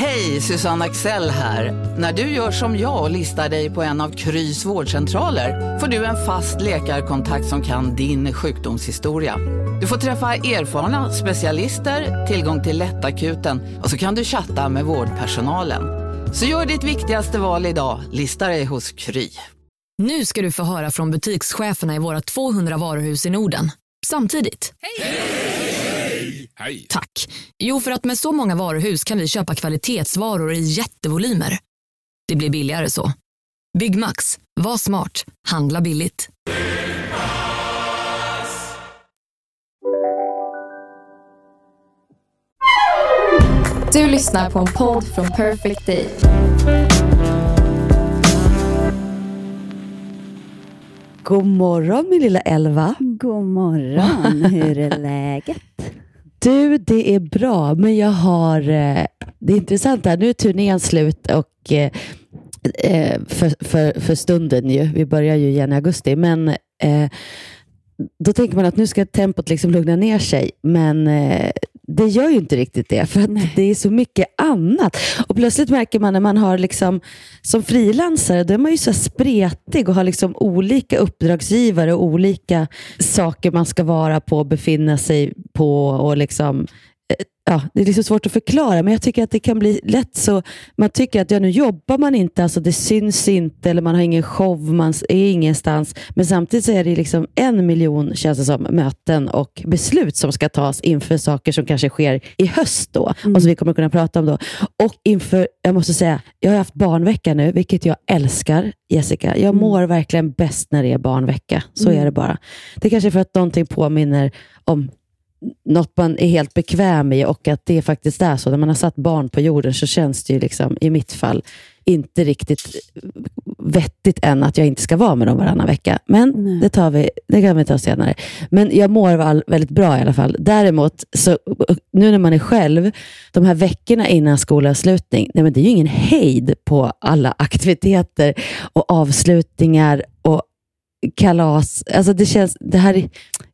Hej, Susanne Axel här. När du gör som jag och listar dig på en av Krys vårdcentraler får du en fast läkarkontakt som kan din sjukdomshistoria. Du får träffa erfarna specialister, tillgång till lättakuten och så kan du chatta med vårdpersonalen. Så gör ditt viktigaste val idag, listar dig hos Kry. Nu ska du få höra från butikscheferna i våra 200 varuhus i Norden. Samtidigt. Hej! Tack. Jo, för att med så många varuhus kan vi köpa kvalitetsvaror i jättevolymer. Det blir billigare så. Byggmax. Var smart. Handla billigt. Du lyssnar på en podd från Perfect Day. God morgon min lilla Elva. God morgon, hur är läget? Du, det är bra, men jag har... Eh, det är intressant här. Nu är turnén slut och eh, eh, för, för, för stunden ju. Vi börjar ju igen i augusti, men eh, då tänker man att nu ska tempot liksom lugna ner sig, men eh, det gör ju inte riktigt det, för att det är så mycket annat. Och plötsligt märker man när man har liksom, som frilansare, då är man ju så spretig och har liksom olika uppdragsgivare och olika saker man ska vara på och befinna sig på. och liksom Ja, det är liksom svårt att förklara, men jag tycker att det kan bli lätt så. Man tycker att ja, nu jobbar man inte, alltså det syns inte, eller man har ingen show, man är ingenstans. Men samtidigt så är det liksom en miljon, känns det som, möten och beslut som ska tas inför saker som kanske sker i höst då, och som vi kommer kunna prata om då. Och inför, jag måste säga, jag har haft barnvecka nu, vilket jag älskar, Jessica. Jag mår verkligen bäst när det är barnvecka. Så är det bara. Det kanske är för att någonting påminner om något man är helt bekväm i och att det faktiskt är så. När man har satt barn på jorden så känns det ju liksom, i mitt fall inte riktigt vettigt än att jag inte ska vara med dem varannan vecka. Men det, tar vi, det kan vi ta senare. Men jag mår väl väldigt bra i alla fall. Däremot, så, nu när man är själv, de här veckorna innan skolavslutning, nej men det är ju ingen hejd på alla aktiviteter och avslutningar och kalas. Alltså det känns, det här är,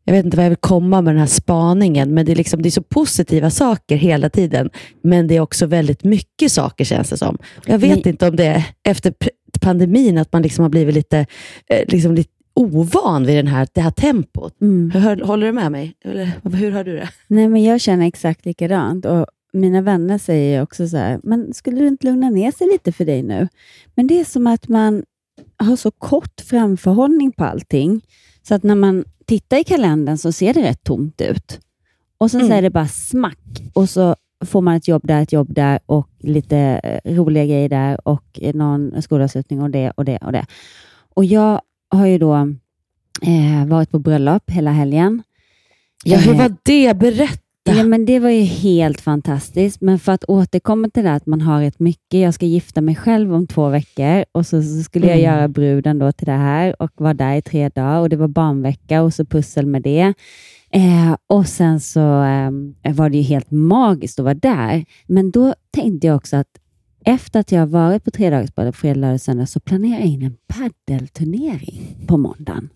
jag vet inte vad jag vill komma med den här spaningen, men det är, liksom, det är så positiva saker hela tiden. Men det är också väldigt mycket saker känns det som. Jag vet Men- inte om det är efter pandemin, att man liksom har blivit lite, eh, liksom lite ovan vid den här, det här tempot. Mm. Hör, håller du med mig? Eller hur har du det? Nej, men jag känner exakt likadant. Och mina vänner säger också så här, men skulle du inte lugna ner sig lite för dig nu? Men det är som att man har så kort framförhållning på allting, så att när man tittar i kalendern så ser det rätt tomt ut. Och sen så Mm. är det bara smack och så får man ett jobb där, ett jobb där och lite eh, roliga grejer där och någon skolavslutning och det och det och det. Och jag har ju då eh, varit på bröllop hela helgen. Ja, hur Eh, var det? Berätta. Ja, men det var ju helt fantastiskt. Men för att återkomma till det att man har ett mycket. Jag ska gifta mig själv om två veckor och så, så skulle jag Mm. göra bruden då till det här och vara där i tre dagar och det var barnvecka och så pussel med det. Eh, och sen så eh, var det ju helt magiskt att vara där. Men då tänkte jag också att efter att jag har varit på tredagarsbadet, fredag, lördag, söndag, så planerar jag in en paddelturnering på måndagen.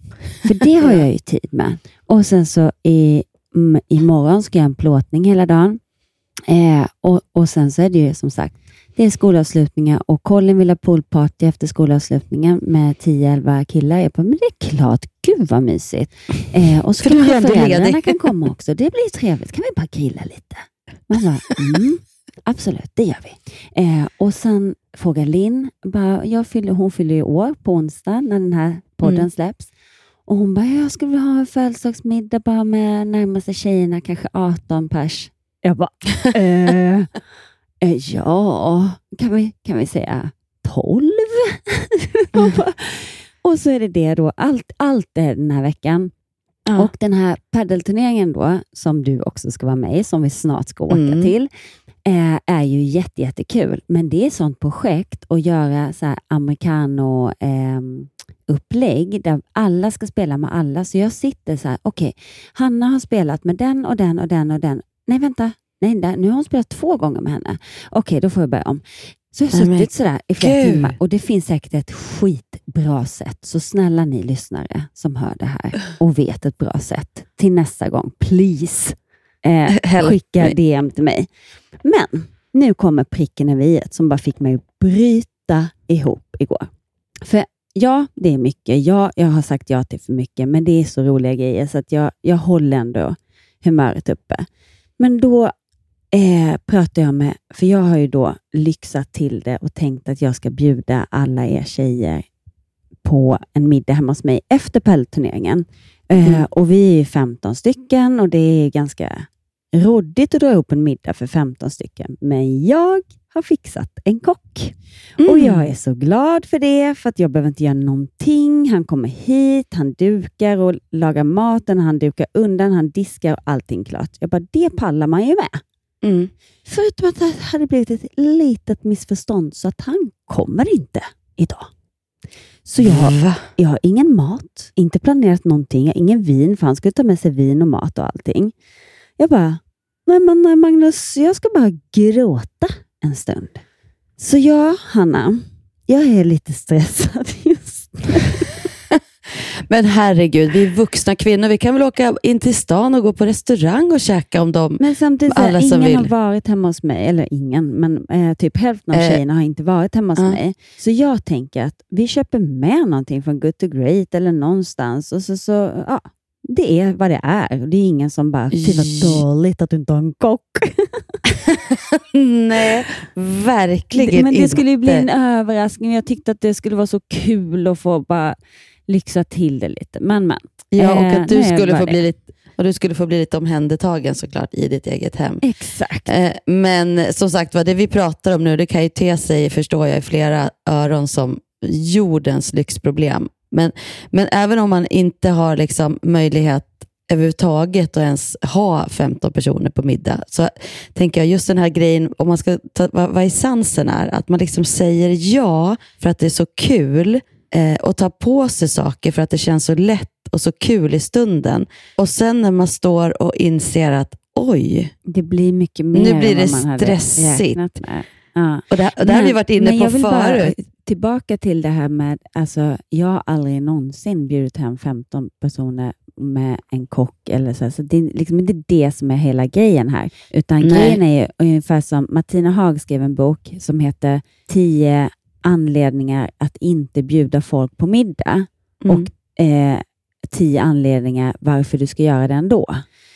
För det har jag ju tid med. Och sen så i, mm, imorgon ska jag ha en plåtning hela dagen. Eh, och, och sen så är det ju som sagt, det är skolavslutningar och Colin vill ha poolparty efter skolavslutningen med 10-11 killar. Jag bara, men det är klart, gud vad mysigt. Eh, och så kanske föräldrarna kan komma också. Det blir trevligt. Kan vi bara grilla lite? Man bara, mm, absolut, det gör vi. Eh, och sen frågar Linn, bara, jag fyller, hon fyller ju år på onsdag när den här podden Mm. släpps. Och hon bara, jag skulle vilja ha en födelsedagsmiddag bara med närmaste tjejerna, kanske 18 pers. Jag bara, eh, eh, ja, kan vi, kan vi säga 12? Och så är det det då, allt, allt är den här veckan. Ja. Och den här paddelturneringen då, som du också ska vara med i, som vi snart ska åka Mm. till, eh, är ju jätte, jättekul. Men det är sånt projekt att göra så här americano ehm, upplägg där alla ska spela med alla. Så jag sitter så här, okej, Hanna har spelat med den och den och den och den. Nej, vänta. Nej, där, nu har hon spelat två gånger med henne. Okej, då får jag börja om. Så jag har men suttit sådär i flera gud. timmar och det finns säkert ett skitbra sätt. Så snälla ni lyssnare som hör det här och vet ett bra sätt till nästa gång, please, eh, skicka. DM till mig. Men nu kommer pricken över i som bara fick mig att bryta ihop igår. För ja, det är mycket. Ja, jag har sagt ja till för mycket, men det är så roliga grejer så att jag, jag håller ändå humöret uppe. Men då eh, pratar jag med, för jag har ju då lyxat till det och tänkt att jag ska bjuda alla er tjejer på en middag hemma hos mig efter pältturneringen. Eh, Mm. och vi är 15 stycken och det är ganska råddigt att dra ihop en middag för 15 stycken. Men jag har fixat en kock. Mm. Och jag är så glad för det, för att jag behöver inte göra någonting. Han kommer hit, han dukar och lagar maten, han dukar undan, han diskar och allting klart. Jag bara, det pallar man ju med. Mm. Förutom att det hade blivit ett litet missförstånd, så att han kommer inte idag. Så jag har, jag har ingen mat, inte planerat någonting, jag har ingen vin, för han skulle ta med sig vin och mat och allting. Jag bara, nej men nej, Magnus, jag ska bara gråta en stund. Så ja, Hanna, jag är lite stressad just nu. Men herregud, vi är vuxna kvinnor. Vi kan väl åka in till stan och gå på restaurang och käka om dem. Men samtidigt, Alla som ingen har vill. varit hemma hos mig, eller ingen, men eh, typ hälften av Eh, tjejerna har inte varit hemma hos ja. mig. Så jag tänker att vi köper med någonting från Good to Great eller någonstans och så, så ja, det är vad det är. Det är ingen som bara, fy vad dåligt att du inte har en kock. Nej, verkligen Men det inte. skulle ju bli en överraskning. Jag tyckte att det skulle vara så kul att få bara lyxa till det lite. Men, men. Ja, och Eh, att du nej, skulle, få det. bli lite, och du skulle få bli lite omhändertagen såklart i ditt eget hem. Exakt. Eh, Men som sagt vad det vi pratar om nu, det kan ju te sig, förstår jag, i flera öron som jordens lyxproblem. Men, men även om man inte har liksom möjlighet överhuvudtaget att ens ha 15 personer på middag, så tänker jag just den här grejen, om man ska ta, vad, vad essensen är, att man liksom säger ja för att det är så kul eh, och tar på sig saker för att det känns så lätt och så kul i stunden. Och sen när man står och inser att oj, Det blir mycket mer Nu blir det stressigt. Ja. och det, och det här har vi varit inne men på vill bara förut. Tillbaka till det här med, alltså, jag har aldrig någonsin bjudit hem 15 personer med en kock. Eller så, så det är liksom inte det som är hela grejen här. Utan Nej. grejen är ju ungefär som Martina Haag skrev en bok som heter 10 anledningar att inte bjuda folk på middag Mm. och eh, 10 anledningar varför du ska göra det ändå.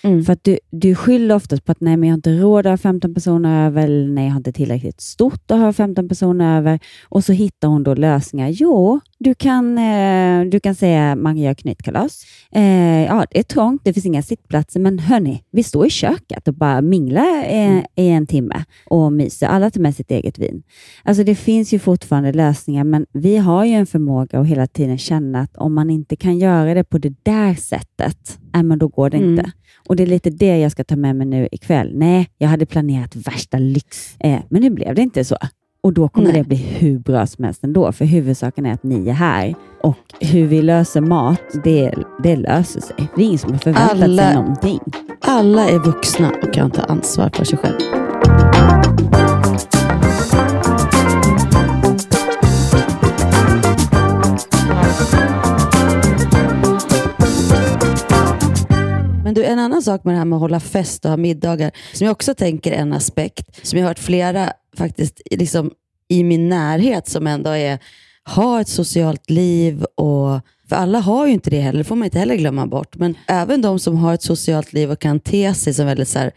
Mm. För att du, du skyller oftast på att nej, men jag har inte råd att ha 15 personer över, eller nej, jag har inte tillräckligt stort att ha 15 personer över. Och så hittar hon då lösningar. Jo, du kan, eh, du kan säga man gör knytkalas. Eh, ja, det är trångt, det finns inga sittplatser, men hörni, vi står i köket och bara minglar eh, i en timme och myser. Alla tar med sitt eget vin. Alltså det finns ju fortfarande lösningar, men vi har ju en förmåga att hela tiden känna att om man inte kan göra det på det där sättet, äh, men då går det Mm. inte. Och det är lite det jag ska ta med mig nu ikväll. Nej, jag hade planerat värsta lyx, eh, men nu blev det inte så. Och då kommer Nej. det bli hur bra som helst ändå, för huvudsaken är att ni är här. Och hur vi löser mat, det, det löser sig. Det är ingen som har förväntat sig Alla- någonting. Alla är vuxna och kan ta ansvar för sig själv. Men du, en annan sak med det här med att hålla fest och ha middagar, som jag också tänker är en aspekt, som jag har hört flera faktiskt liksom, i min närhet som ändå är, har ett socialt liv och för alla har ju inte det heller, det får man inte heller glömma bort. Men även de som har ett socialt liv och kan te sig som väldigt så här,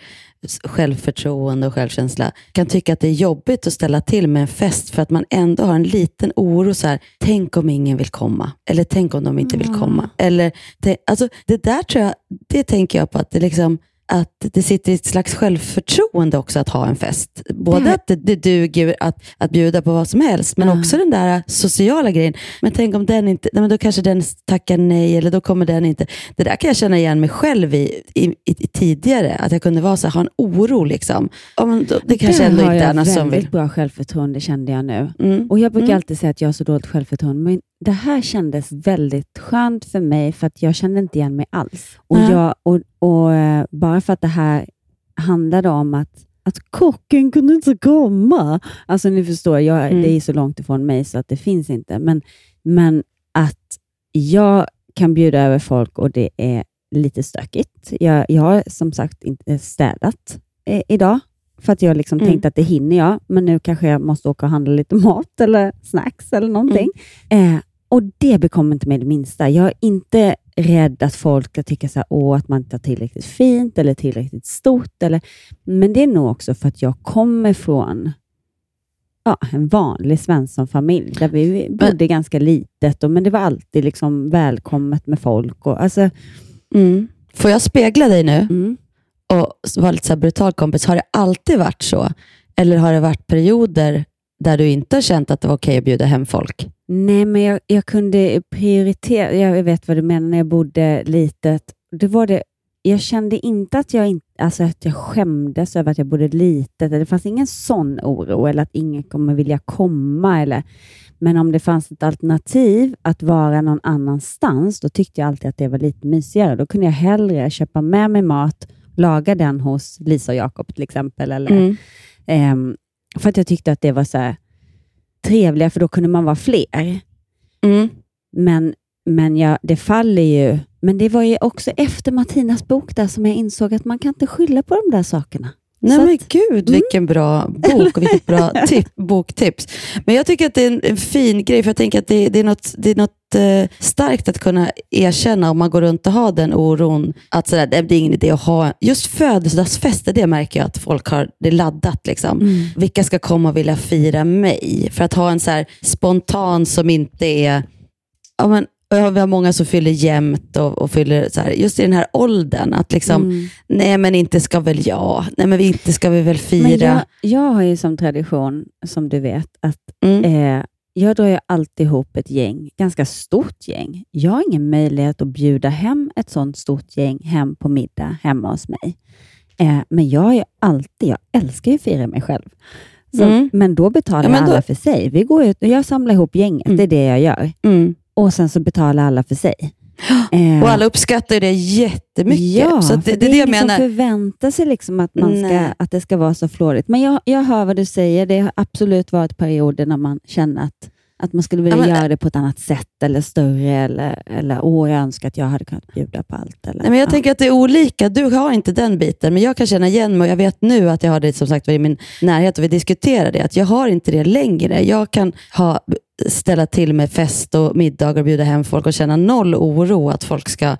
självförtroende och självkänsla kan tycka att det är jobbigt att ställa till med en fest för att man ändå har en liten oro. så här, Tänk om ingen vill komma. Eller tänk om de inte vill komma. Eller, det, alltså, det där tror jag, det tänker jag på att det liksom att det sitter i ett slags självförtroende också att ha en fest. Både Det- att det, det duger att, att bjuda på vad som helst, men Ja. också den där sociala grejen. Men tänk om den inte, nej, men då kanske den tackar nej, eller då kommer den inte. Det där kan jag känna igen mig själv i, i, i, i tidigare, att jag kunde vara så här, ha en oro. Liksom. Ja, men då, det kanske Där ändå har inte är jag någon som väldigt vill. bra självförtroende kände jag nu. Mm. Och Jag brukar Mm. alltid säga att jag har så dåligt självförtroende, men det här kändes väldigt skönt för mig för att jag kände inte igen mig alls. Och, Nej. jag, och, och eh, Bara för att det här handlade om att, att kocken kunde inte komma. Alltså ni förstår, jag, Mm. det är så långt ifrån mig så att det finns inte. Men, men att jag kan bjuda över folk och det är lite stökigt. Jag, jag har som sagt inte städat eh, idag för att jag liksom Mm. tänkte att det hinner jag, men nu kanske jag måste åka och handla lite mat eller snacks eller någonting. Mm. Eh, och det bekommer inte mig det minsta. Jag är inte rädd att folk ska tycka så här, Åh, att man inte har tillräckligt fint eller tillräckligt stort. Eller, men det är nog också för att jag kommer från ja, en vanlig Svensson-familj, där vi bodde ganska litet, och, men det var alltid liksom välkommet med folk. Och, alltså, Mm. Får jag spegla dig nu mm. och vara lite så brutal kompis? Har det alltid varit så? Eller har det varit perioder där du inte har känt att det var okej att bjuda hem folk? Nej, men jag, jag kunde prioritera. Jag vet vad du menar när jag bodde litet. Det var det, jag kände inte att jag, in, alltså att jag skämdes över att jag bodde litet. Det fanns ingen sån oro eller att ingen kommer vilja komma. Eller, men om det fanns ett alternativ att vara någon annanstans, då tyckte jag alltid att det var lite mysigare. Då kunde jag hellre köpa med mig mat, laga den hos Lisa och Jakob till exempel. Eller, Mm. ehm, för att jag tyckte att det var så här trevligare, för då kunde man vara fler. Mm. Men, men ja, det faller ju. Men det var ju också efter Martinas bok där som jag insåg att man kan inte skylla på de där sakerna. Nej men gud, vilken bra bok och vilket bra tip, boktips. Men jag tycker att det är en, en fin grej, för jag tänker att det, det är något, det är något starkt att kunna erkänna om man går runt och har den oron. Att sådär, det är ingen idé att ha, just födelsedagsfester, det märker jag att folk har det laddat. Liksom. Vilka ska komma och vilja fira mig? För att ha en så spontan som inte är, ja, men, vi har många som fyller jämnt och, och fyller så här, just i den här åldern. Att liksom, Mm. nej men inte ska väl jag, nej men inte ska vi väl fira. Men jag, jag har ju som tradition, som du vet, att Mm. eh, jag drar ju alltid ihop ett gäng, ganska stort gäng. Jag har ingen möjlighet att bjuda hem ett sånt stort gäng hem på middag hemma hos mig. Eh, men jag är alltid, jag älskar ju att fira mig själv. Så, Mm. Men då betalar Ja, men då- alla för sig. Vi går ut, jag samlar ihop gänget, Mm. det är det jag gör. Mm. Och sen så betalar alla för sig. Eh, Och alla uppskattar det jättemycket. Ja, så det, för det är det jag menar. förväntar sig liksom att, man ska, Nej. att det ska vara så flådigt. Men jag, jag hör vad du säger. Det har absolut varit perioder när man känner att, att man skulle vilja Ja, men- göra det på ett annat sätt eller större. Eller, eller åh, jag önskar att jag hade kunnat bjuda på allt. Eller, Nej, men jag ja. tänker att det är olika. Du har inte den biten, men jag kan känna igen mig och jag vet nu att jag har det som sagt var i min närhet och vi diskuterar det. Att jag har inte det längre. Jag kan ha, ställa till med fest och middagar och bjuda hem folk och känna noll oro att folk ska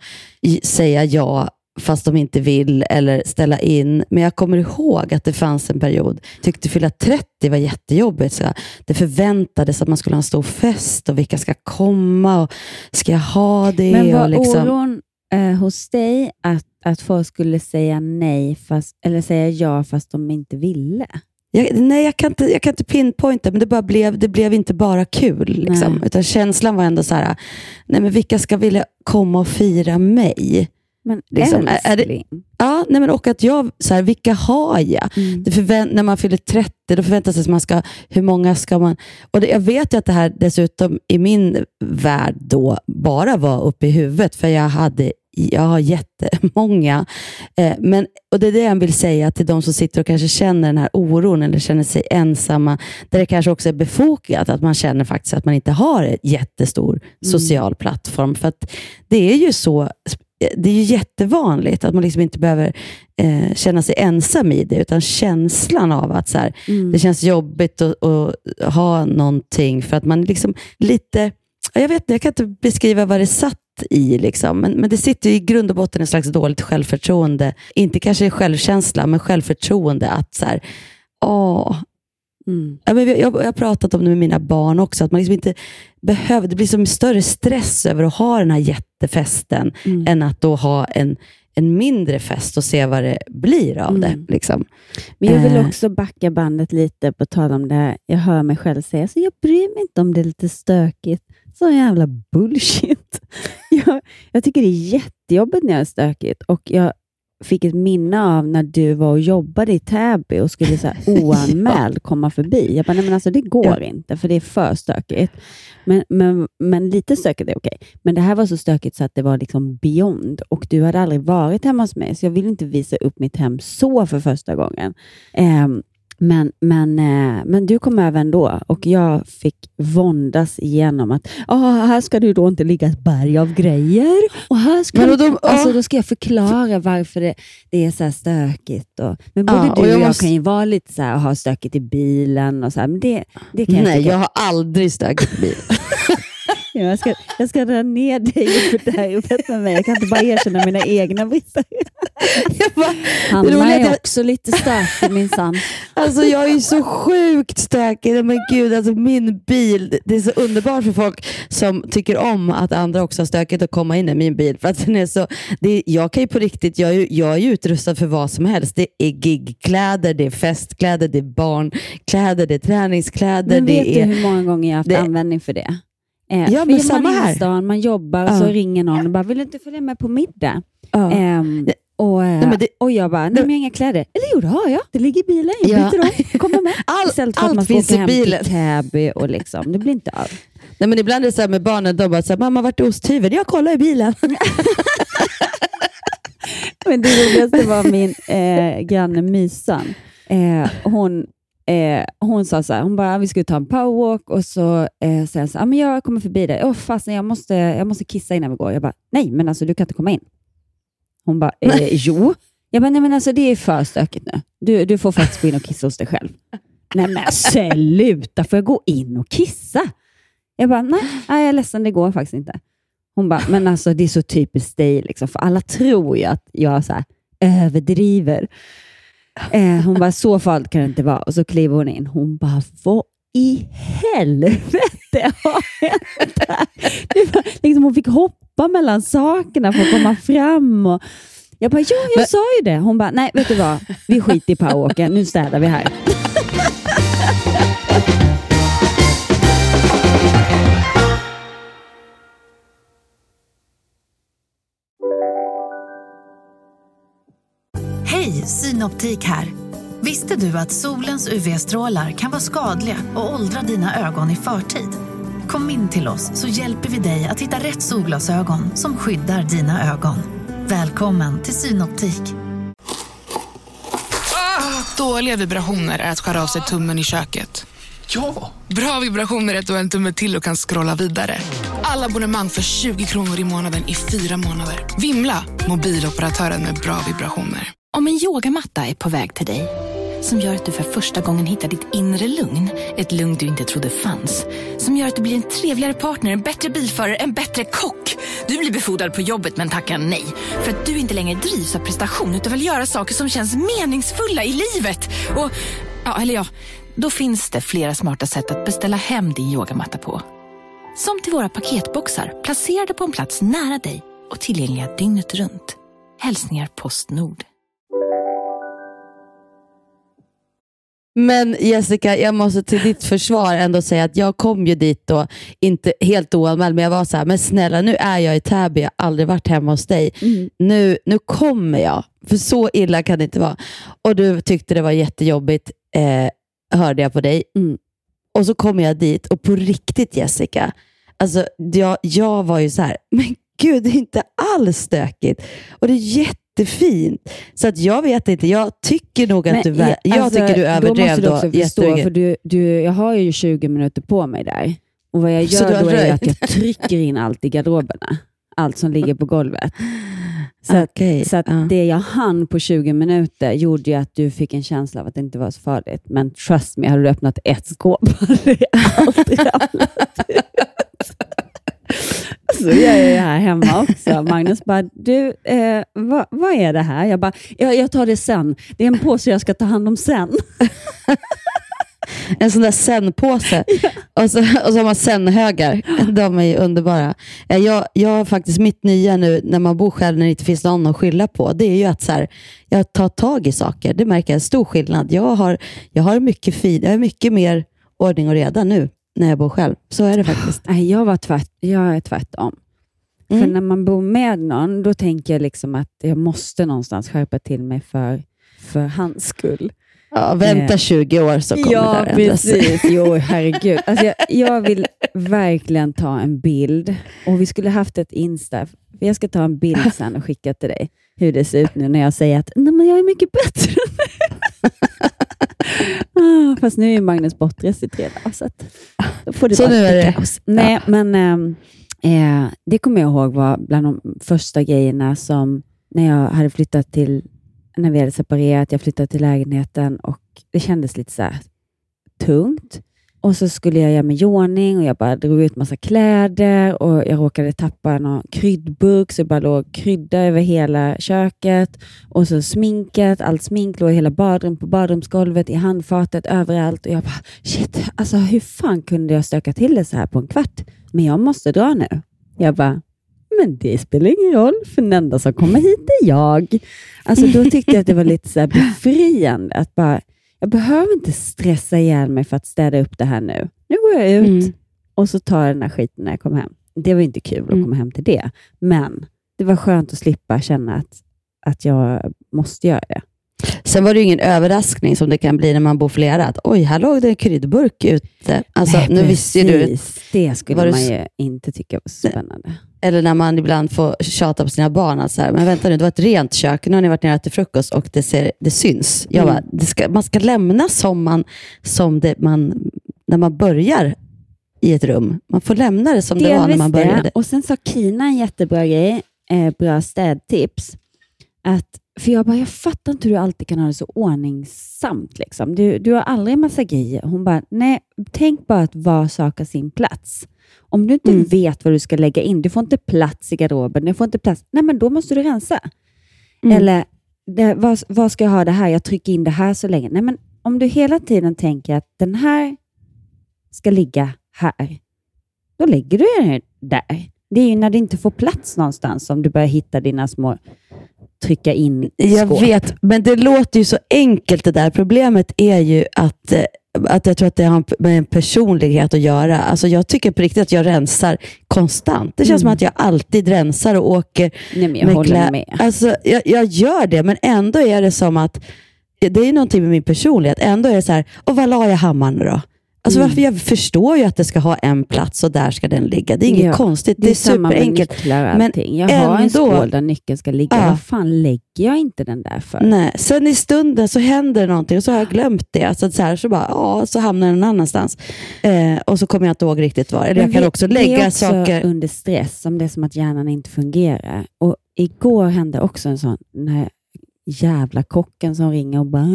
säga ja fast de inte vill eller ställa in. Men jag kommer ihåg att det fanns en period, tyckte fylla 30 var jättejobbigt. Så det förväntades att man skulle ha en stor fest och vilka ska komma och ska jag ha det? Men var och liksom, oron eh, hos dig att, att folk skulle säga nej fast, eller säga ja fast de inte ville? Jag, nej, jag kan, inte, jag kan inte pinpointa, men det, bara blev, det blev inte bara kul. Liksom. Utan känslan var ändå så här, nej men vilka ska vilja komma och fira mig? Men Liksom, är- är det-. Ja, nej men och att jag, så här, vilka har jag? Mm. Förvänt, när man fyller 30, då förväntas det att man ska, hur många ska man... Och det, jag vet ju att det här dessutom i min värld då bara var uppe i huvudet, för jag hade jag har jättemånga. Eh, men, och Det är det jag vill säga till de som sitter och kanske känner den här oron eller känner sig ensamma, där det kanske också är befogat att man känner faktiskt att man inte har en jättestor social plattform. För att det är ju så det är ju jättevanligt att man liksom inte behöver eh, känna sig ensam i det, utan känslan av att så här, Mm. det känns jobbigt att, att ha någonting för att man liksom lite, jag vet inte, jag kan inte beskriva vad det satt i, liksom. men, men det sitter i grund och botten en slags dåligt självförtroende. Inte kanske självkänsla, men självförtroende. att så här, åh, Mm. Ja, men jag, jag har pratat om det med mina barn också, att man liksom inte behöver, det blir som större stress över att ha den här jättefesten, Mm. än att då ha en, en mindre fest och se vad det blir av Mm. det. Liksom. Men jag vill Eh. också backa bandet lite på tal om det här. Jag hör mig själv säga, så jag bryr mig inte om det är lite stökigt. Så jävla bullshit. Jag, jag tycker det är jättejobbigt när det är stökigt och jag fick ett minne av när du var och jobbade i Täby och skulle så här oanmäld komma förbi. Jag bara, nej men alltså det går Ja. inte för det är för stökigt. Men, men, men lite stökigt är okej. Men det här var så stökigt så att det var liksom beyond och du hade aldrig varit hemma hos mig så jag vill inte visa upp mitt hem så för första gången. Ehm, Men, men, eh, men du kom över ändå och jag fick våndas igenom att ah, här ska ju då inte ligga ett berg av grejer. Och här ska Men de- alltså, då ska jag förklara varför det, det är så stökigt. Och, men både Ja, och du och jag jag, måste- kan ju vara lite så här och ha stökigt i bilen. och så här, men det, det kan jag Nej, jag har aldrig stökigt bil. Ja, jag, ska, jag ska dra ner dig för det här jobbet med mig. Jag kan inte bara erkänna mina egna brister. Hanna är också lite stökig minsann. alltså, jag är ju så sjukt stökig. Men gud, alltså, min bil, det är så underbart för folk som tycker om att andra också har stökigt att komma in i min bil. För att den är så, det jag kan ju på riktigt, jag är, ju- jag är ju utrustad för vad som helst. Det är gigkläder, det är festkläder, det är barnkläder, det är träningskläder. Men vet det du är, hur många gånger jag har haft det- användning för det? Eh, Ja, men man samma är här. i stan, man jobbar och Ja. så ringer någon och bara, vill du inte följa med på middag? ja. Ehm, och, eh, Nej, det- och jag bara, nej men jag har inga kläder. Eller jo, det har jag. Det ligger i bilen. Jag Ja. byter om. Kommer med. All- Istället för att allt man ska finns åka i hem bilen. till Täby och liksom, det blir inte av. Nej, men ibland är det så med barnen, de bara så här, mamma vart är osthyveln? Jag kollar i bilen. Men det roligaste var min eh, granne Mysan. Eh, hon, eh, hon sa så här, hon bara, vi skulle ta en powerwalk och så eh, säger så här, "Ah, men jag kommer förbi dig. Åh fasen, jag måste, jag måste kissa innan vi går. Jag bara, nej men alltså du kan inte komma in. Hon bara, eh, jo. Jag bara, nej men alltså det är för stökigt nu. Du, du får faktiskt gå in och kissa hos dig själv. nej men sluta, får jag gå in och kissa? Jag bara, nej, nej jag är ledsen, det går faktiskt inte. Hon bara, men alltså det är så typiskt dig, liksom, för alla tror ju att jag så här, överdriver. Eh, hon bara, så farligt kan det inte vara. Och så kliver hon in. Hon bara, vad i helvete har hänt här? Liksom, Hon fick hoppa mellan sakerna för att komma fram. Och jag bara, ja, jag Men- sa ju det. Hon bara, nej, vet du vad? Vi skiter i powerwalken. Nu städar vi här. Hej, Synoptik här. Visste du att solens UV-strålar kan vara skadliga och åldra dina ögon i förtid? Kom in till oss så hjälper vi dig att hitta rätt solglasögon som skyddar dina ögon. Välkommen till Synoptik. Dåliga vibrationer är att skära av sig tummen i köket. Ja! Bra vibrationer är att du har en tumme till och kan scrolla vidare. Alla abonnemang för 20 kronor i månaden i fyra månader. Vimla! Mobiloperatören med bra vibrationer. Om en yogamatta är på väg till dig, som gör att du för första gången hittar ditt inre lugn, ett lugn du inte trodde fanns, som gör att du blir en trevligare partner, en bättre bilförare, en bättre kock. Du blir befordrad på jobbet men tackar nej, för att du inte längre drivs av prestation utan vill göra saker som känns meningsfulla i livet. Och, ja, eller ja, då finns det flera smarta sätt att beställa hem din yogamatta på. Som till våra paketboxar placerade på en plats nära dig och tillgängliga dygnet runt. Hälsningar Postnord. Men Jessica, jag måste till ditt försvar ändå säga att jag kom ju dit då, inte helt oanmäld, men jag var så här, men snälla nu är jag i Täby, jag har aldrig varit hemma hos dig. Nu, nu kommer jag, för så illa kan det inte vara. Och du tyckte det var jättejobbigt, eh, hörde jag på dig. Mm. Och så kommer jag dit och på riktigt Jessica, alltså, jag, jag var ju så här, men gud det är inte alls stökigt. Och det är jättefint. Så att jag vet inte, jag tycker nog att Men, du, vä- ja, jag alltså, tycker du Då överdrev måste du då. också förstå, jättemycket. för du, du, jag har ju 20 minuter på mig där. Och vad jag gör då är att jag trycker in allt i garderoberna. Allt som ligger på golvet. Så att, Okej, så att ja. det jag hann på 20 minuter gjorde ju att du fick en känsla av att det inte var så farligt. Men trust me, hade du öppnat ett skåp hade allt ramlat ut. Så jag ju här hemma också. Magnus bara, du, eh, vad, vad är det här? Jag bara, jag, jag tar det sen. Det är en påse jag ska ta hand om sen. En sån där zen-påse. och, så, och så har man zen-högar. De är ju underbara. Eh, Jag, jag har faktiskt mitt nya nu, när man bor själv när det inte finns någon att skylla på, det är ju att så här, jag tar tag i saker. Det märker jag en stor skillnad. Jag har, jag har mycket fin, jag har mycket mer ordning och reda nu när jag bor själv. Så är det faktiskt. Nej, jag, var tvärt, jag är tvärtom. För Mm. när man bor med någon, då tänker jag liksom att jag måste någonstans skärpa till mig för, för hans skull. Ja, vänta Eh, 20 år så kommer ja, det där ändras. precis. Jo, herregud. Alltså, jag, jag vill verkligen ta en bild och vi skulle haft ett Insta. Jag ska ta en bild sen och skicka till dig. hur det ser ut nu när jag säger att Nej, men jag är mycket bättre ah, fast nu är Magnus bortrest i tre dagar, så att, då får det Så nu är det- kaos. Nej, men ehm, eh, det kommer jag ihåg var bland de första grejerna som, när jag hade flyttat till, när vi hade separerat, jag flyttade till lägenheten och det kändes lite så här tungt. Och så skulle jag göra mig i ordning och jag bara drog ut massa kläder och jag råkade tappa någon kryddburk så det bara låg krydda över hela köket. Och så sminket, allt smink låg i hela badrum, på badrumsgolvet, i handfatet, överallt. Och jag bara, shit, alltså hur fan kunde jag stöka till det så här på en kvart? Men jag måste dra nu. Jag bara, men det spelar ingen roll, för den enda som kommer hit är jag. Alltså då tyckte jag att det var lite så befriande att bara, jag behöver inte stressa ihjäl mig för att städa upp det här nu. Nu går jag ut Mm. och så tar jag den här skiten när jag kommer hem. Det var inte kul Mm. att komma hem till det, men det var skönt att slippa känna att, att jag måste göra det. Sen var det ingen överraskning som det kan bli när man bor flera. Att, Oj, här låg det en kryddburk ute. Alltså, Nej, nu visste ju du, precis. Det skulle man ju inte tycka var spännande. Eller när man ibland får tjata på sina barn, att så här, men vänta nu, det var ett rent kök, nu har ni varit nere och ätit frukost och det, ser, det syns. Jag Mm. bara, det ska, man ska lämna som, man, som det man, när man börjar i ett rum. Man får lämna det som det var när Delvis man det. började. Och sen sa Kina en jättebra grej, eh, bra städtips. Att, för jag bara, jag fattar inte hur du alltid kan ha det så ordningsamt. Liksom. Du, du har aldrig en massa grejer. Hon bara, nej, tänk bara att var sak har sin plats. Om du inte Mm. vet vad du ska lägga in, du får inte plats i garderoben, du får inte plats, nej men då måste du rensa. Mm. Eller, det, vad, vad ska jag ha det här? Jag trycker in det här så länge. Nej, men om du hela tiden tänker att den här ska ligga här, då lägger du den där. Det är ju när det inte får plats någonstans som du börjar hitta dina små trycka in Jag skåp. vet, men det låter ju så enkelt det där. Problemet är ju att, eh, att jag tror att det har med en personlighet att göra. Alltså jag tycker på riktigt att jag rensar konstant. Det känns Mm. som att jag alltid rensar och åker Nej, men jag med håller med. Alltså, jag, jag gör det, men ändå är det som att det är någonting med min personlighet. Ändå är det så här, och var la jag hammaren då? Alltså Mm. varför jag förstår ju att det ska ha en plats och där ska den ligga. Det är inget Ja, konstigt, Det är, det är superenkelt. Men. Jag har en ändå- skål där nyckeln ska ligga. Ja. Vad fan lägger jag inte den där för? Nej, sen i stunden så händer det någonting och så har jag glömt det. Alltså så, här, så, bara, ja, så hamnar den någon annanstans. Eh, och så kommer jag inte ihåg riktigt var. Eller jag kan också det lägga också saker... under stress, som det är som att hjärnan inte fungerar. Och Igår hände också en sån, den här jävla kocken som ringer och bara,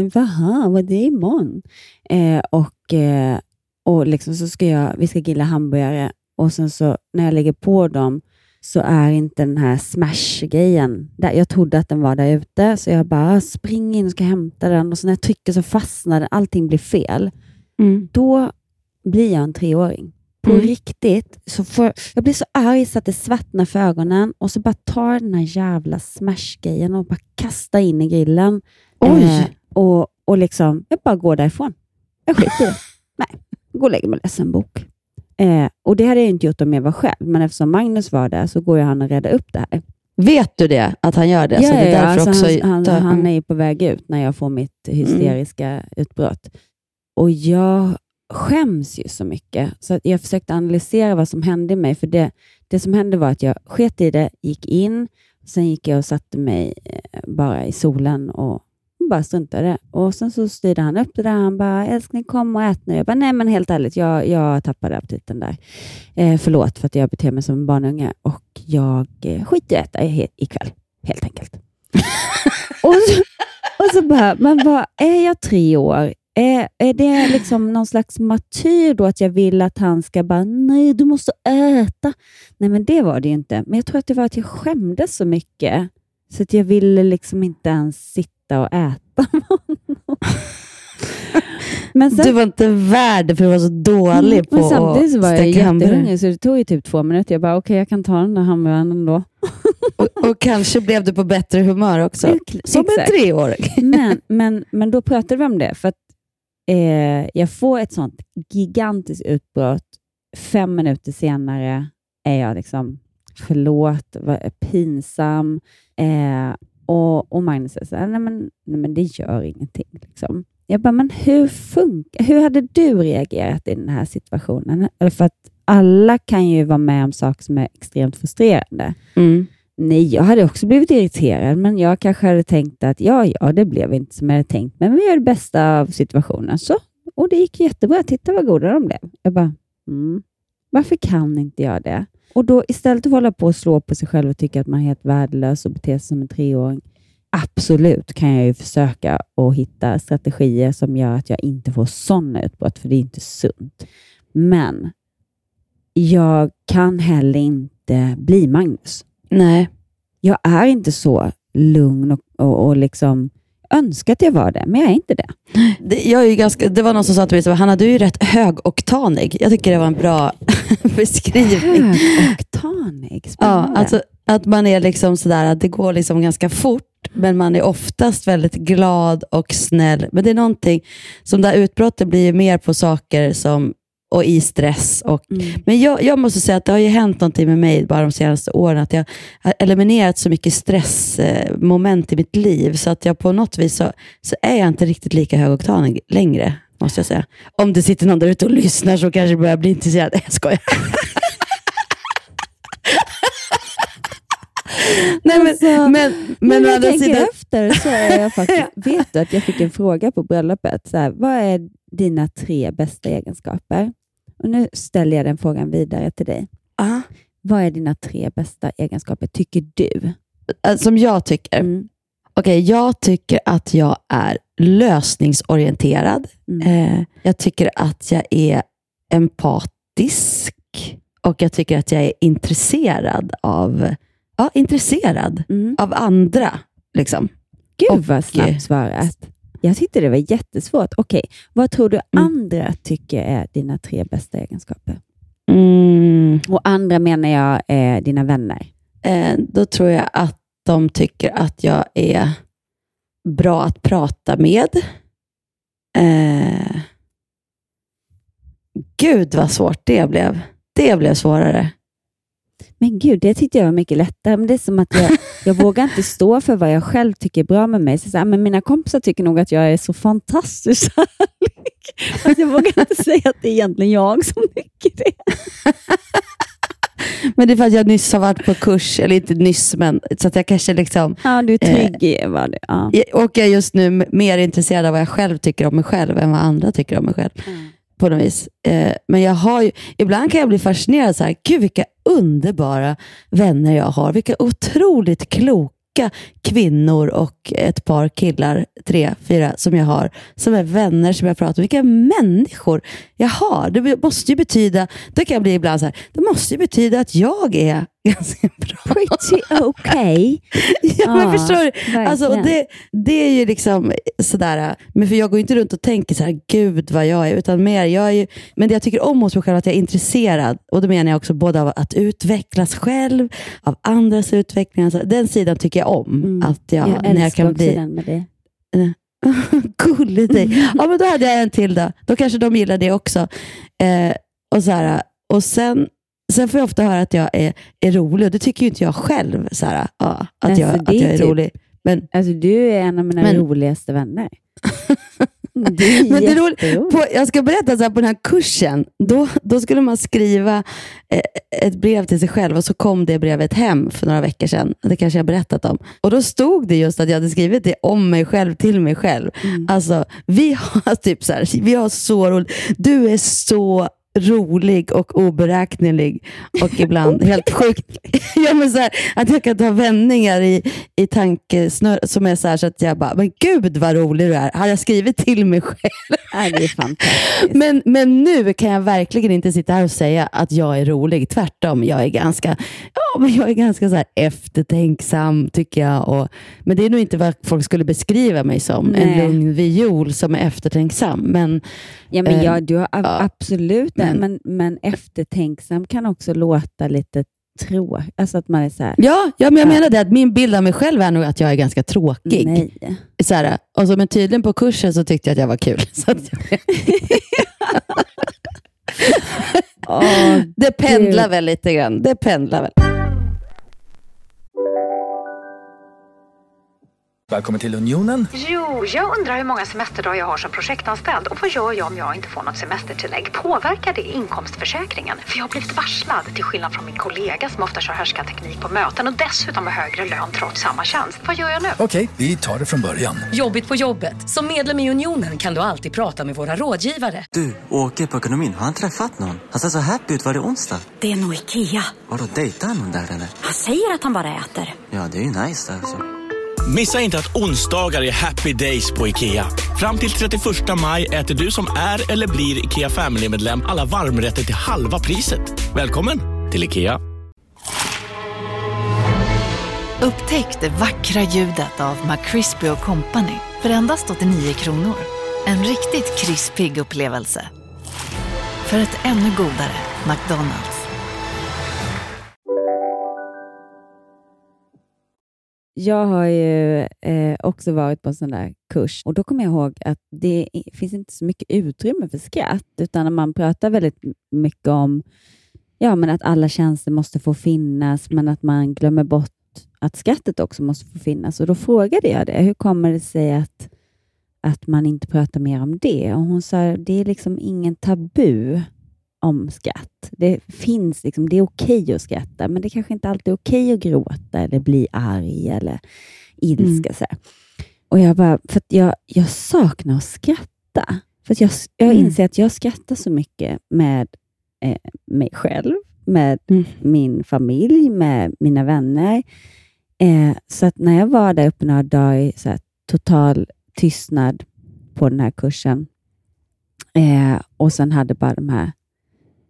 vad är det imorgon? Eh, och eh, och liksom så ska jag, vi ska grilla hamburgare och sen så när jag lägger på dem så är inte den här smash-grejen där. Jag trodde att den var där ute, så jag bara spring in och ska hämta den och så när jag trycker så fastnar den, allting blir fel Mm. då blir jag en treåring. På Mm. riktigt. Så får, jag blir så arg så att det svartnar för ögonen och så bara tar jag den här jävla smash-grejen och bara kastar in i grillen. Oj! Eh, och, och liksom, jag bara går därifrån. Jag skiter i det. Nej, gå och lägger mig och läser en bok. Eh, och Det hade jag inte gjort om jag var själv, men eftersom Magnus var där så går jag han och räddar upp det här. Vet du det? Att han gör det? Ja, så det är ja, därför alltså också... han, han, han är ju på väg ut när jag får mitt hysteriska utbrott. Och jag skäms ju så mycket. Så att jag försökte analysera vad som hände i mig. För det, det som hände var att jag sket i det, gick in, sen gick jag och satte mig eh, bara i solen och bara struntade. Och sen så styrde han upp det där. Han bara, älskling kom och ät nu. Jag bara, nej men helt ärligt, jag, jag tappade aptiten där. Eh, förlåt för att jag beter mig som en barnunge och jag eh, skiter i att äta he- ikväll, helt enkelt. och, så, och så bara, men vad, är jag tre år? Är, är det liksom någon slags martyr då att jag vill att han ska bara, nej du måste äta. Nej men det var det ju inte. Men jag tror att det var att jag skämdes så mycket så att jag ville liksom inte ens sitta och äta med honom. Men sen, Du var inte värd för du var så dålig Mm, på Men samtidigt så var att jag steka hamburgare. jättehungrig så det tog ju typ två minuter. Jag bara, okej jag kan ta den där hamburgaren ändå. Och, och kanske blev du på bättre humör också. Som en treåring. Men, men, men då pratade vi om det, för att eh, jag får ett sånt gigantiskt utbrott. Fem minuter senare är jag liksom, förlåt, pinsam. Eh, och, och Magnus säger så här, nej men, nej men det gör ingenting. Liksom. Jag bara, men hur funkar, hur hade du reagerat i den här situationen? Eller För att alla kan ju vara med om saker som är extremt frustrerande. Mm. Nej, jag hade också blivit irriterad, men jag kanske hade tänkt att ja, ja, det blev inte som jag hade tänkt, men vi gör det bästa av situationen. Så, och det gick jättebra. Titta vad goda de blev. Jag bara, mm, varför kan inte jag det? Och då istället för att hålla på och slå på sig själv och tycka att man är helt värdelös och bete sig som en treåring, absolut kan jag ju försöka att hitta strategier som gör att jag inte får sådana utbrott, för det är inte sunt. Men jag kan heller inte bli Magnus. Nej. Jag är inte så lugn och, och, och liksom önskar att jag var det, men jag är inte det. Det, jag är ganska, det var någon som sa till mig, så, Hanna du är ju rätt högoktanig. Jag tycker det var en bra beskrivning. Högoktanig? Ja, Spännande. alltså att man är liksom sådär, att det går liksom ganska fort, men man är oftast väldigt glad och snäll. Men det är någonting, som där utbrottet blir mer på saker som och i stress. Och, Mm. Men jag, jag måste säga att det har ju hänt någonting med mig bara de senaste åren. Att jag har eliminerat så mycket stressmoment i mitt liv, så att jag på något vis så, så är jag inte riktigt lika högoktanig längre, måste jag säga. Om det sitter någon där ute och lyssnar så kanske börjar bli intresserad. Jag skojar. Nej, men, Alltså, men, men, Men när jag tänker sidan, efter så är jag faktiskt, vet du att jag fick en fråga på bröllopet. Så här, vad är dina tre bästa egenskaper? Och Nu ställer jag den frågan vidare till dig. Ja. Vad är dina tre bästa egenskaper, tycker du? eh, som jag tycker. Mm. Okej, jag tycker att jag är lösningsorienterad. Mm. Eh, jag tycker att jag är empatisk och jag tycker att jag är intresserad av, ja, intresserad Mm. av andra. Liksom. Gud Och- vad snabbt svarat. Jag tyckte det var jättesvårt. Okej, vad tror du Mm. andra tycker är dina tre bästa egenskaper? Mm, Och andra menar jag är dina vänner. eh, då tror jag att de tycker att jag är bra att prata med. Eh, gud vad svårt det blev. Det blev svårare. Men gud, det tyckte jag var mycket lättare. Men det är som att jag, jag vågar inte stå för vad jag själv tycker är bra med mig. Så så här, men mina kompisar tycker nog att jag är så fantastiskt härlig. Fast jag vågar inte säga att det är egentligen jag som tycker det. Men det är för att jag nyss har varit på kurs, eller inte nyss, men så att jag kanske liksom, Ja, du är trygg i vad det ja. och jag är just nu mer intresserad av vad jag själv tycker om mig själv än vad andra tycker om mig själv. På något vis. Eh, men jag har ju, ibland kan jag bli fascinerad, så här, gud vilka underbara vänner jag har. Vilka otroligt kloka kvinnor och ett par killar, tre, fyra, som jag har, som är vänner som jag pratar med. Vilka människor jag har. Det måste ju betyda, då kan jag bli ibland så här, det måste ju betyda att jag är ganska bra. Pretty okay. Ja, men förstår du? Alltså, och det, det är ju liksom sådär, men för jag går inte runt och tänker så här, gud vad jag är, utan mer, jag är ju, men det jag tycker om hos mig själv är att jag är intresserad, och då menar jag också både av att utvecklas själv, av andras utveckling, alltså, den sidan tycker jag om. Mm. Att jag, jag när jag kan bli den med dig. Gulligt dig. Ja, men då hade jag en till då. Då kanske de gillar det också. Eh, och så här, och sen, sen får jag ofta höra att jag är, är rolig och det tycker ju inte jag själv. Här, ja, att, Alltså, jag, det att jag är typ- rolig. Men, Alltså, du är en av mina Men- roligaste vänner. Är men det är roligt, på, jag ska berätta, så här, på den här kursen, då, då skulle man skriva eh, ett brev till sig själv och så kom det brevet hem för några veckor sedan. Det kanske jag har berättat om. Och då stod det just att jag hade skrivit det om mig själv till mig själv. Mm. Alltså, vi har typ så här, vi har så roligt. Du är så rolig och oberäknelig och ibland helt sjukt. ja, men så här, att jag kan ta vändningar i, i tankesnör som är så här så att jag bara, men gud vad rolig du är. Har jag skrivit till mig själv? Det är fantastiskt. Men, men nu kan jag verkligen inte sitta här och säga att jag är rolig. Tvärtom, jag är ganska, ja, men jag är ganska så här eftertänksam tycker jag. Och, men det är nog inte vad folk skulle beskriva mig som. En Nej. lugn viol som är eftertänksam. Men Ja, men Eh, ja, du har ja. absolut det, Men- men, men eftertänksam kan också låta lite tråkigt. Alltså att man är så här, ja, ja, men jag Ja. menar det att min bild av mig själv är nog att jag är ganska tråkig. nej. Så här, och så, men tydligen på kursen så tyckte jag att jag var kul. Så jag, Åh, det pendlar väl lite grann. Det pendlar väl. Välkommen till Unionen. Jo, jag undrar hur många semesterdagar jag har som projektanställd och vad gör jag om jag inte får något semestertillägg? Påverkar det inkomstförsäkringen? För jag har blivit varslad, till skillnad från min kollega som ofta kör härskarteknik på möten och dessutom har högre lön trots samma tjänst. Vad gör jag nu? Okej, vi tar det från början. Jobbigt på jobbet. Som medlem i Unionen kan du alltid prata med våra rådgivare. Du, åker på ekonomin. Har han träffat någon? Han ser så happy ut. Var det onsdag? Det är nog Ikea. Har du dejtat någon där eller? Han säger att han bara äter. Ja, det är ju nice alltså. Missa inte att onsdagar är happy days på IKEA. Fram till 31 maj äter du som är eller blir IKEA Family-medlem alla varmrätter till halva priset. Välkommen till IKEA. Upptäck det vackra ljudet av McCrispy Company för endast 89 kronor. En riktigt krispig upplevelse. För ett ännu godare McDonalds. Jag har ju eh, också varit på en sån där kurs och då kommer jag ihåg att det finns inte så mycket utrymme för skratt, utan man pratar väldigt mycket om ja, men att alla tjänster måste få finnas, men att man glömmer bort att skrattet också måste få finnas. Och Då frågade jag det, hur kommer det sig att, att man inte pratar mer om det? Och Hon sa, det är liksom ingen tabu om skratt. Det finns liksom, det är okej att skratta, men det kanske inte alltid är okej att gråta eller bli arg eller ilska. Här. Och jag bara, för jag, jag saknar att skratta. För jag, jag Mm. inser att jag skrattar så mycket med eh, mig själv, med Mm. min familj, med mina vänner. Eh, så att när jag var där uppe några dagar i så här, total tystnad på den här kursen eh, och sen hade bara de här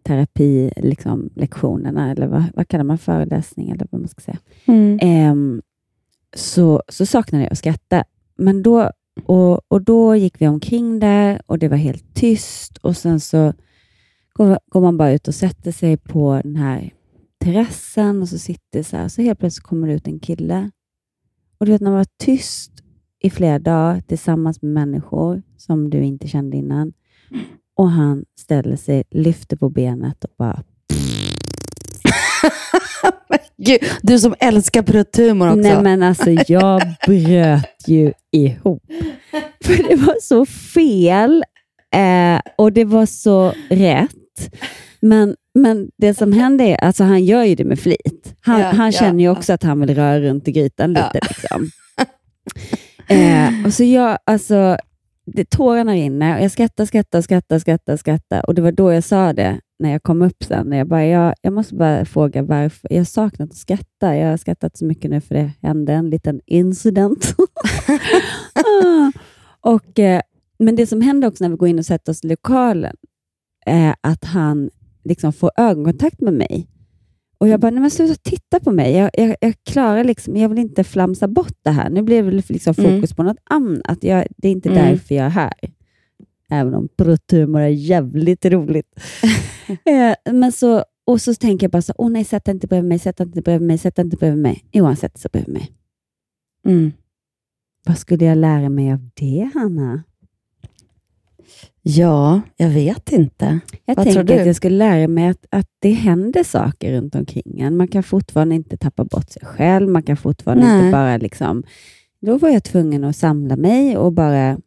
terapilektionerna, liksom, lektionerna, eller vad, vad kallar man föreläsning eller vad man ska säga. Mm. Ehm, så, så saknade jag att skratta. Men då, och, och då gick vi omkring där och det var helt tyst och sen så går, går man bara ut och sätter sig på den här terrassen och så sitter så här. Så helt plötsligt kommer det ut en kille. Och du vet när man var tyst i flera dagar tillsammans med människor som du inte kände innan och han ställer sig, lyfter på benet och bara Gud, du som älskar prutthumor också. Nej men alltså jag bröt ju ihop. För det var så fel eh, och det var så rätt. Men, men det som hände är, alltså han gör ju det med flit. Han, Ja, han ja, känner ju också att han vill röra runt i grytan lite. Liksom. Eh, och så jag, alltså, det, tårarna rinner och jag skrattar, skrattar, skrattar, skrattar, skrattar. Och det var då jag sa det, när jag kom upp sen. När jag, bara, jag, jag måste bara fråga varför. Jag har saknat att skratta. Jag har skrattat så mycket nu för det hände en liten incident. Ah. Och, eh, men det som händer också när vi går in och sätter oss i lokalen är att han liksom får ögonkontakt med mig. Och jag bara, nej men sluta titta på mig. Jag, jag, jag klarar liksom, jag vill inte flamsa bort det här. Nu blev det liksom fokus Mm. på något annat. Jag, det är inte Mm. därför jag är här. Även om brutthumor är jävligt roligt. Eh, men så, och så tänker jag bara så, åh nej, sätt inte bredvid mig, sätt inte bredvid mig, sätt inte bredvid mig. Jo, han sätter sig bredvid mig. Mm. Vad skulle jag lära mig av det, Hanna? Ja, jag vet inte. Jag Vad tänker att jag skulle lära mig att, att det händer saker runt omkring en. Man kan fortfarande inte tappa bort sig själv. Man kan fortfarande Nej. inte bara liksom... Då var jag tvungen att samla mig och bara...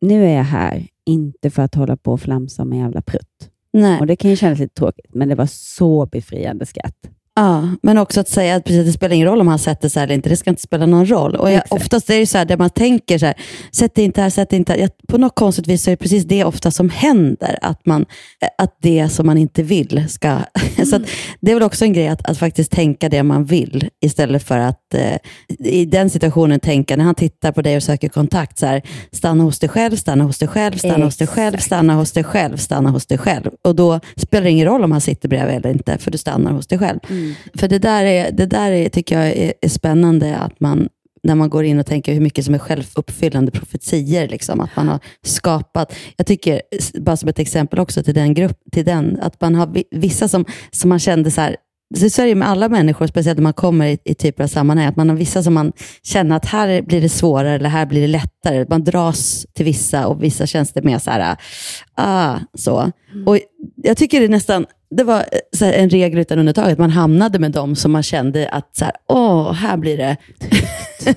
Nu är jag här, inte för att hålla på och flamsa om en jävla prutt. Nej. Och Det kan ju kännas lite tråkigt, men det var så befriande skratt. Ja, men också att säga att precis, det spelar ingen roll om han sätter sig eller inte. Det ska inte spela någon roll. Och jag, Exakt. oftast är det så här, där man tänker så här, sätt dig inte här, sätt dig inte här. Jag, på något konstigt vis så är det precis det ofta som händer. Att, man, att det som man inte vill ska... så att, det är väl också en grej att, att faktiskt tänka det man vill istället för att eh, i den situationen tänka, när han tittar på dig och söker kontakt, så här, stanna hos dig själv, stanna hos dig själv, stanna hos dig själv, Exakt. stanna hos dig själv, stanna hos dig själv. Och då spelar det ingen roll om han sitter bredvid eller inte, för du stannar hos dig själv. För det där, är, det där är, tycker jag är, är spännande, att man, när man går in och tänker hur mycket som är självuppfyllande profetier. Liksom, att man har skapat, jag tycker, bara som ett exempel också till den grupp, till den, att man har vissa som, som man kände så här, så så är det med alla människor, speciellt när man kommer i, i typer av sammanhang, att man har vissa som man känner att här blir det svårare eller här blir det lättare. Man dras till vissa och vissa känns det mer så här, ah, så. Och jag tycker det nästan, det var eh, en regel utan undantag, att man hamnade med dem som man kände att, så här, åh, här blir det...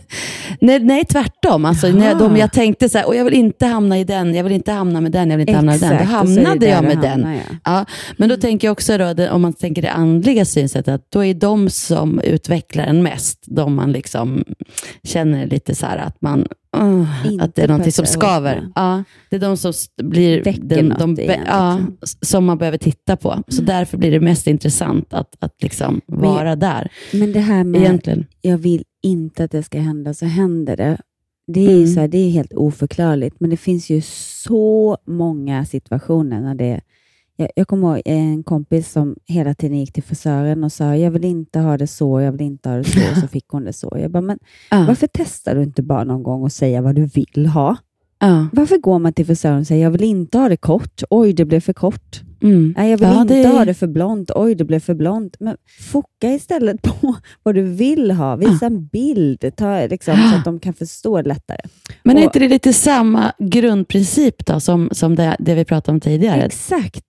nej, nej, tvärtom. Alltså, när de, jag tänkte så här, jag vill inte hamna i den, jag vill inte hamna med den, jag vill inte hamna i den. Då hamnade jag med hamnar, den. ja. Ja, men då tänker jag också, då, om man tänker det andliga synsättet, att då är de som utvecklar en mest, de man liksom känner lite så här att man, uh, att det är någonting som skaver. Ja, det är de som blir, Väcker den, de, en, ja, liksom. som man behöver titta på. Så därför blir det mest intressant att, att liksom vara där. Men det här med, Egentligen. jag vill inte att det ska hända, så händer det. Det är, Mm. så här, det är helt oförklarligt, men det finns ju så många situationer när det jag, jag kommer ihåg en kompis som hela tiden gick till frisören och sa, jag vill inte ha det så, jag vill inte ha det så, och så fick hon det så. Jag bara, men Ja. varför testar du inte bara någon gång och säga vad du vill ha? Ja. Varför går man till frisören och säger, jag vill inte ha det kort, oj det blev för kort. Mm. Nej, jag vill Ja, inte det- ha det för blont. Oj, det blev för blont. Men foka istället på vad du vill ha. Visa en bild ta, liksom, så att de kan förstå lättare. Men är Och- inte det lite samma grundprincip då, som, som det, det vi pratade om tidigare? Exakt.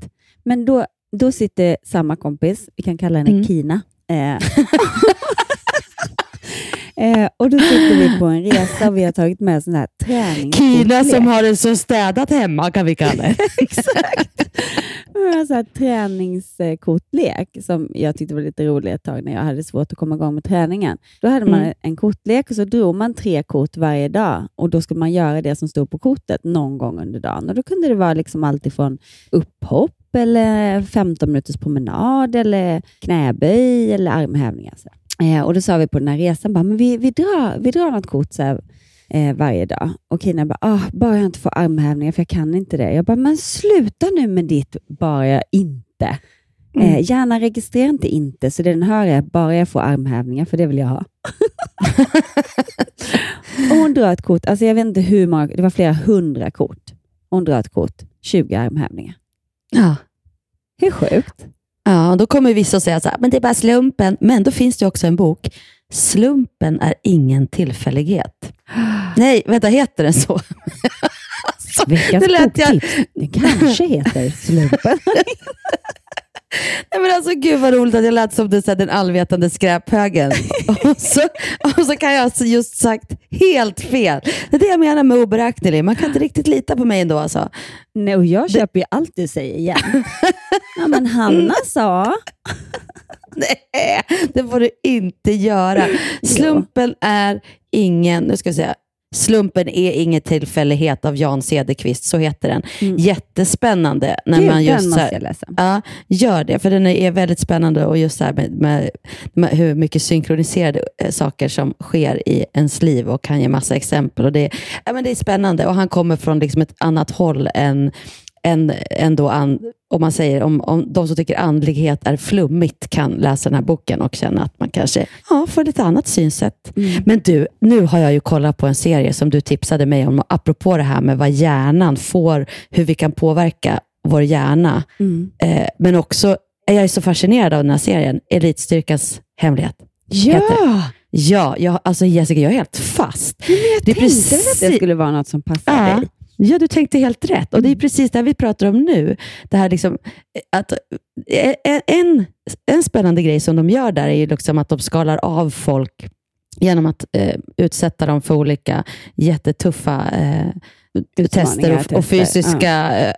Men då, då sitter samma kompis, vi kan kalla henne Mm. Kina, eh, eh, och då sitter vi på en resa och vi har tagit med sån här träning. Kina som har det så städat hemma kan vi kalla det. Exakt. Vi har här träningskortlek som jag tyckte var lite rolig ett tag när jag hade svårt att komma igång med träningen. Då hade man Mm. en kortlek och så drog man tre kort varje dag och då skulle man göra det som stod på kortet någon gång under dagen. Och Då kunde det vara liksom allt ifrån upphopp eller 15 minuters promenad eller knäböj eller armhävningar. Så. Eh, och Då sa vi på den här resan, bara, men vi, vi, drar, vi drar något kort så här, eh, varje dag. Och Kina bara, ah, bara jag inte får armhävningar för jag kan inte det. Jag bara, men sluta nu med ditt bara jag inte. Eh, Mm. gärna registrera inte inte, så det den hör är bara jag får armhävningar, för det vill jag ha. och hon drar ett kort, alltså jag vet inte hur många, det var flera hundra kort. Hon drar ett kort, 20 armhävningar. Ja. Hur sjukt? Ja, då kommer vissa att säga så här, men det är bara slumpen. Men då finns det också en bok. Slumpen är ingen tillfällighet. Nej, vänta, heter den så? alltså, Veckans lät jag- boktips. Det kanske heter Slumpen. Nej, men alltså, gud vad roligt att jag lät som den, så här, den allvetande skräphögen. och, så, och så kan jag alltså just sagt helt fel. Det är det jag menar med oberäknelig. Man kan inte riktigt lita på mig ändå. Alltså. Nej, och jag köper ju allt du säger igen. ja, men Hanna sa... Nej, det får du inte göra. Slumpen är ingen, nu ska jag säga, Slumpen är ingen tillfällighet av Jan Cederqvist, så heter den. Jättespännande. När Mm. Gud, man den just så måste jag läsa. Ja, gör det, för den är väldigt spännande och just så här med, med, med hur mycket synkroniserade eh, saker som sker i ens liv och kan ge massa exempel. Och det, ja, men det är spännande och han kommer från liksom ett annat håll än, än, än då an, om man säger om, om de som tycker andlighet är flummigt kan läsa den här boken och känna att man kanske ja, får ett annat synsätt. Men du, nu har jag ju kollat på en serie som du tipsade mig om, apropå det här med vad hjärnan får, hur vi kan påverka vår hjärna. Mm. Eh, men också, är jag är så fascinerad av den här serien, Elitstyrkans hemlighet. Ja! heter. Ja, jag, alltså Jessica, jag är helt fast. Jag det tänkte väl att det skulle vara något som passar Ja. dig. Ja, du tänkte helt rätt. Och det är precis det här vi pratar om nu. Det här liksom, att, eh, en, en spännande grej som de gör där är ju liksom att de skalar av folk genom att eh, utsätta dem för olika jättetuffa eh, tester och, och fysiska eh,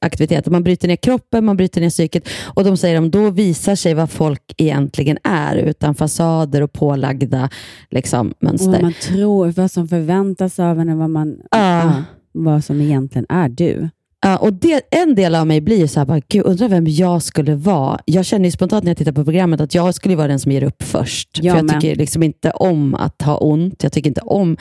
aktiviteter. Man bryter ner kroppen, man bryter ner psyket och de säger att då visar sig vad folk egentligen är utan fasader och pålagda liksom, Och vad mönster. man tror, vad som förväntas av en och vad, man, Ja. ja, vad som egentligen är du. Ja, och det, en del av mig blir så här, bara, Gud, undrar vem jag skulle vara. Jag känner ju spontant när jag tittar på programmet att jag skulle vara den som ger upp först. Jag För jag med. tycker liksom inte om att ha ont. Jag tycker inte om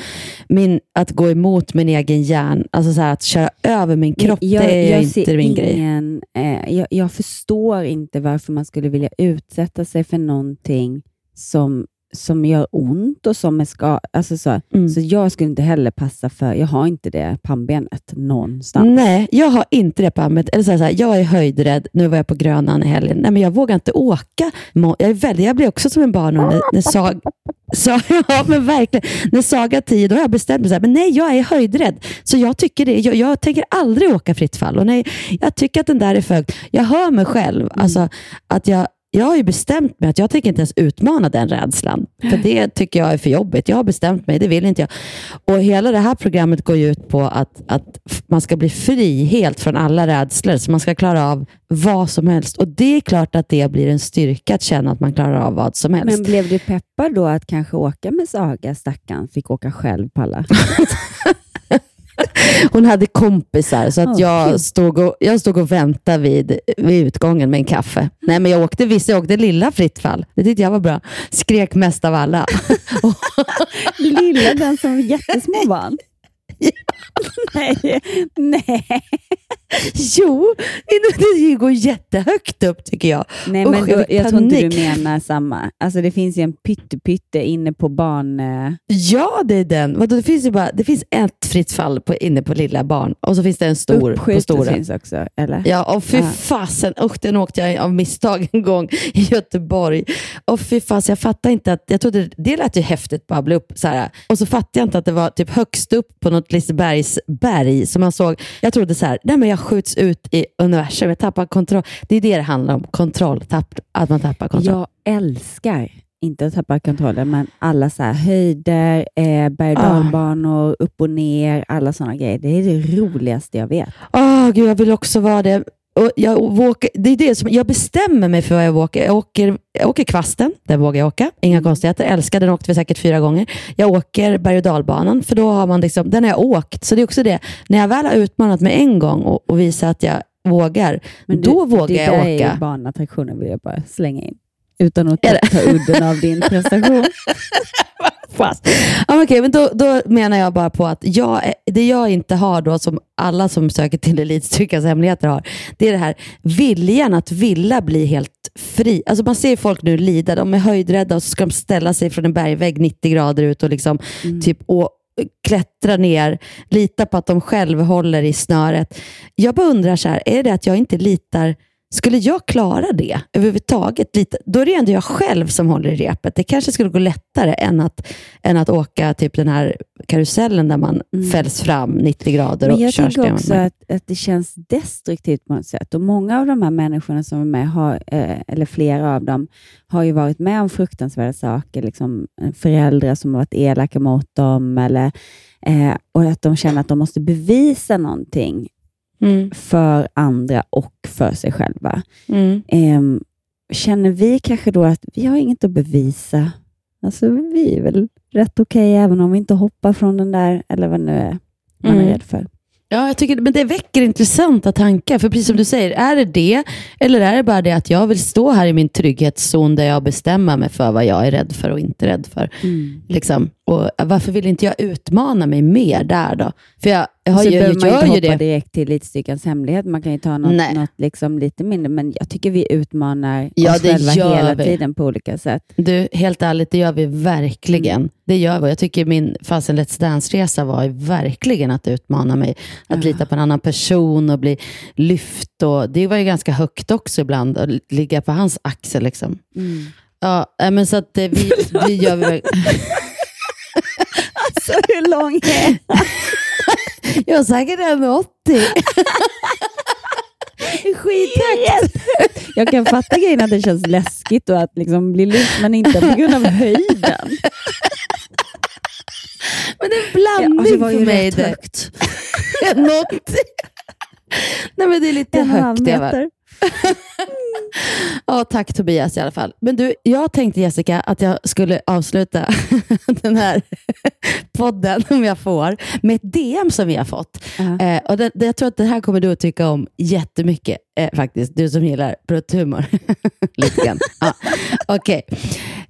min, att gå emot min egen hjärn. Alltså så här, att köra över min kropp, jag, det är jag inte min grej. ingen, eh, jag, jag förstår inte varför man skulle vilja utsätta sig för någonting som som gör ont och som är ska, alltså så. Mm. så jag skulle inte heller passa för, jag har inte det pannbenet någonstans. Nej, jag har inte det armet. Eller så här, så här, jag är höjdrädd. Nu var jag på Grönan i helgen. Nej, men jag vågar inte åka. Jag, är väldigt, jag blir också som en barn när, när Sag... Så, ja, men verkligen. När Saga 10, då har jag bestämt mig. Så här, men nej, jag är höjdrädd. Så jag tycker det. Jag, jag tänker aldrig åka fritt fall. Och nej, jag tycker att den där är för. Jag hör mig själv. Alltså, att jag, jag har ju bestämt mig att jag tänker inte ens utmana den rädslan. För det tycker jag är för jobbigt. Jag har bestämt mig, det vill inte jag. Och hela det här programmet går ju ut på att, att man ska bli fri helt från alla rädslor. Så man ska klara av vad som helst. Och det är klart att det blir en styrka att känna att man klarar av vad som helst. Men blev du peppad då att kanske åka med Saga, stackarn, fick åka själv på alla? Hon hade kompisar, så att jag, stod och, jag stod och väntade vid, vid utgången med en kaffe. Nej, men jag åkte visst, jag åkte lilla fritt fall. Det tyckte jag var bra. Skrek mest av alla. Lilla, den som jättesmå barn? nej, nej. Jo, det går jättehögt upp tycker jag. Nej, men Usch, då, fick jag tror inte du menar samma. Alltså det finns ju en pytte-pytte inne på barn... eh, Ja, det är den. Vadå, det, finns ju bara, det finns ett fritt fall på, inne på lilla barn och så finns det en stor på Uppskjutet stora. finns också, eller? Ja, och fy Ja. fasen. Usch, den åkte jag av misstag en gång i Göteborg. Och fy fasen, jag fattade inte att, jag trodde det lät ju häftigt bara bli upp så här. Och så fattade jag inte att det var typ högst upp på något Lisebergs berg som man såg. Jag trodde så här, nej men jag skjuts ut i universum, jag tappar kontroll. Det är det det handlar om, kontroll, tapp, att man tappar kontroll. Jag älskar, inte att tappa kontrollen, men alla så här höjder, eh, berg och dalbanor, upp och ner, alla sådana grejer. Det är det roligaste jag vet. Åh, gud, jag vill också vara det. Och jag, åker, det är det som, jag bestämmer mig för vad jag åker. Jag åker, jag åker kvasten, där vågar jag åka. Inga konstigheter. Älskar den, åkte vi säkert fyra gånger. Jag åker berg och dalbanan, för då har man liksom, den har jag åkt. Så det är också det, när jag väl har utmanat mig en gång och, och visat att jag vågar, Men du, då vågar det jag där åka. är ju barnattraktioner vill jag bara slänga in. Utan att ta, udden av din prestation. Fast. Ja, men då, då menar jag bara på att jag, det jag inte har då, som alla som söker till Elitstyrkans hemligheter har, det är det här viljan att vilja bli helt fri. Alltså man ser folk nu lida, de är höjdrädda och så ska de ställa sig från en bergvägg 90 grader ut och liksom typ och klättra ner, lita på att de själva håller i snöret. Jag bara undrar så här, är det att jag inte litar skulle jag klara det överhuvudtaget? Lite, då är det ändå jag själv som håller i repet. Det kanske skulle gå lättare än att, än att åka typ den här karusellen där man fälls fram 90 grader Men och jag stenhårt också att, att det känns destruktivt på något sätt. Och Många av de här människorna som är med, har, eh, eller flera av dem, har ju varit med om fruktansvärda saker. Liksom föräldrar som har varit elaka mot dem. Eller, eh, och att de känner att de måste bevisa någonting Mm. för andra och för sig själva. Mm. Ehm, känner vi kanske då att vi har inget att bevisa? Alltså, vi är väl rätt okej även om vi inte hoppar från den där, eller vad nu är man Mm. är rädd för. Ja, jag tycker, men det väcker intressanta tankar. För precis som du säger, är det det? Eller är det bara det att jag vill stå här i min trygghetszon där jag bestämmer mig för vad jag är rädd för och inte rädd för? Mm. Liksom. Och varför vill inte jag utmana mig mer där då? För jag, jag, har, så jag, behöver jag man gör ju hoppa det. direkt till Elitstyrkans hemlighet. Man kan ju ta något, något liksom lite mindre, men jag tycker vi utmanar Ja, oss själva hela vi. tiden på olika sätt. Du, helt ärligt, det gör vi verkligen. Mm. Det gör vi. Jag tycker min fasen Let's Dance-resa var verkligen att utmana mig. Att lita på en annan person och bli lyft. Och, det var ju ganska högt också ibland, att ligga på hans axel. Liksom. Mm. Ja, nej, men så att eh, vi, vi gör vi verkligen. Alltså hur lång är Jag är säkert 1,80. Skithögt. Jag kan fatta grejen att det känns läskigt och att liksom bli lyft, men inte på grund av höjden. Men det är en blandning Ja, alltså, det var ju för mig. rätt högt. Något. Nej, men det är lite En högt. Meter. Ja, tack Tobias i alla fall. Men du, jag tänkte Jessica att jag skulle avsluta den här podden, om jag får, med ett DM som vi har fått. Eh, och det, det, jag tror att det här kommer du att tycka om jättemycket, eh, faktiskt. Du som gillar brutthumor. Lite grann. Ja. Okej.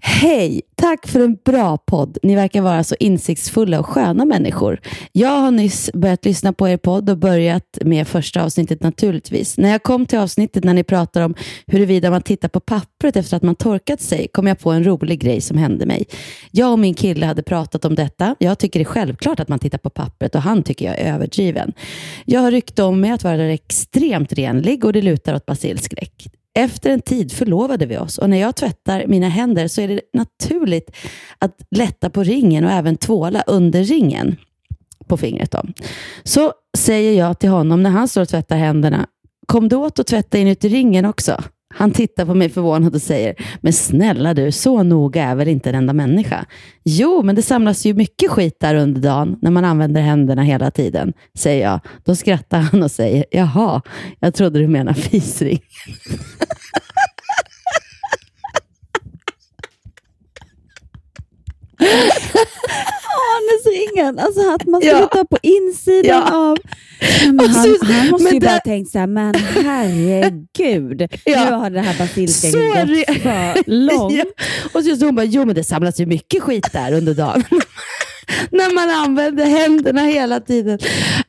Hej! Tack för en bra podd. Ni verkar vara så insiktsfulla och sköna människor. Jag har nyss börjat lyssna på er podd och börjat med första avsnittet naturligtvis. När jag kom till avsnittet när ni pratar om huruvida man tittar på pappret efter att man torkat sig kom jag på en rolig grej som hände mig. Jag och min kille hade pratat om detta. Jag tycker det är självklart att man tittar på pappret och han tycker jag är överdriven. Jag har rykte om mig att vara extremt renlig och det lutar åt basilskräck. Efter en tid förlovade vi oss och när jag tvättar mina händer så är det naturligt att lätta på ringen och även tvåla under ringen på fingret. Då. Så säger jag till honom när han står och tvättar händerna, kom du åt att tvätta inuti ringen också? Han tittar på mig förvånad och säger, men snälla du, så noga är väl inte en enda människa? Jo, men det samlas ju mycket skit där under dagen när man använder händerna hela tiden, säger jag. Då skrattar han och säger, jaha, jag trodde du menade fisring. Anusringen, alltså att man skulle Ja. ta på insidan Ja. av... Men han, så- han måste ju bara det- ha tänkt så här, men herregud, Ja. nu har det här basilskägget Så gått för långt. Ja. Och så så hon bara, jo men det samlas ju mycket skit där under dagen. När man använder händerna hela tiden.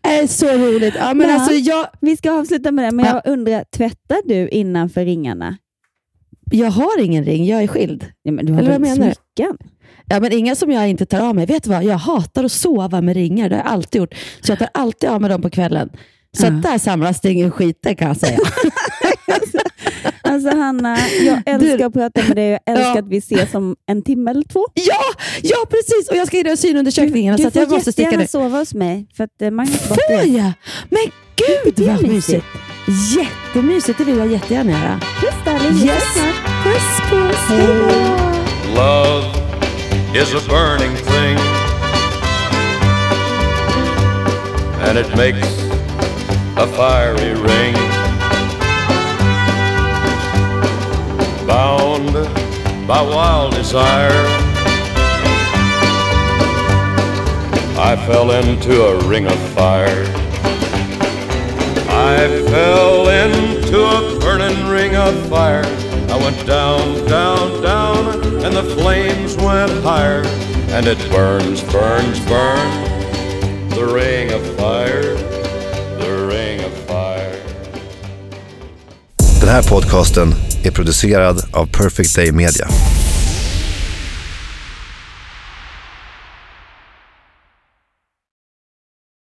Det är så roligt. Ja, men Men- alltså, jag, Vi ska avsluta med det, men Ja. jag undrar, tvättar du innanför ringarna? Jag har ingen ring, jag är skild. Ja, men du har Eller vad menar du? smycken? Ja, men inga som jag inte tar av mig. Vet du vad? Jag hatar att sova med ringar. Det har jag alltid gjort. Så jag tar alltid av mig dem på kvällen. Så att där samlas det ingen skit, kan jag säga. Alltså Hanna, jag älskar att prata med dig. Jag älskar Ja. att vi ses om en timme eller två. ja, ja, precis! Och jag ska göra synundersökningarna Du så att får jag måste jättegärna sova hos mig, för att eh, Magnus Får jag? Men gud vad mysigt? Mysigt! Jättemysigt, det vill jag jättegärna göra. Puss darling, Yes. Puss, puss. Hej. Love is a burning thing, and it makes a fiery ring. Bound by wild desire, I fell into a ring of fire. I fell into a burning ring of fire. I went down, down, down, and the flames went higher. And it burns, burns, burns, the ring of fire, the ring of fire. Den här podcasten är producerad av Perfect Day Media.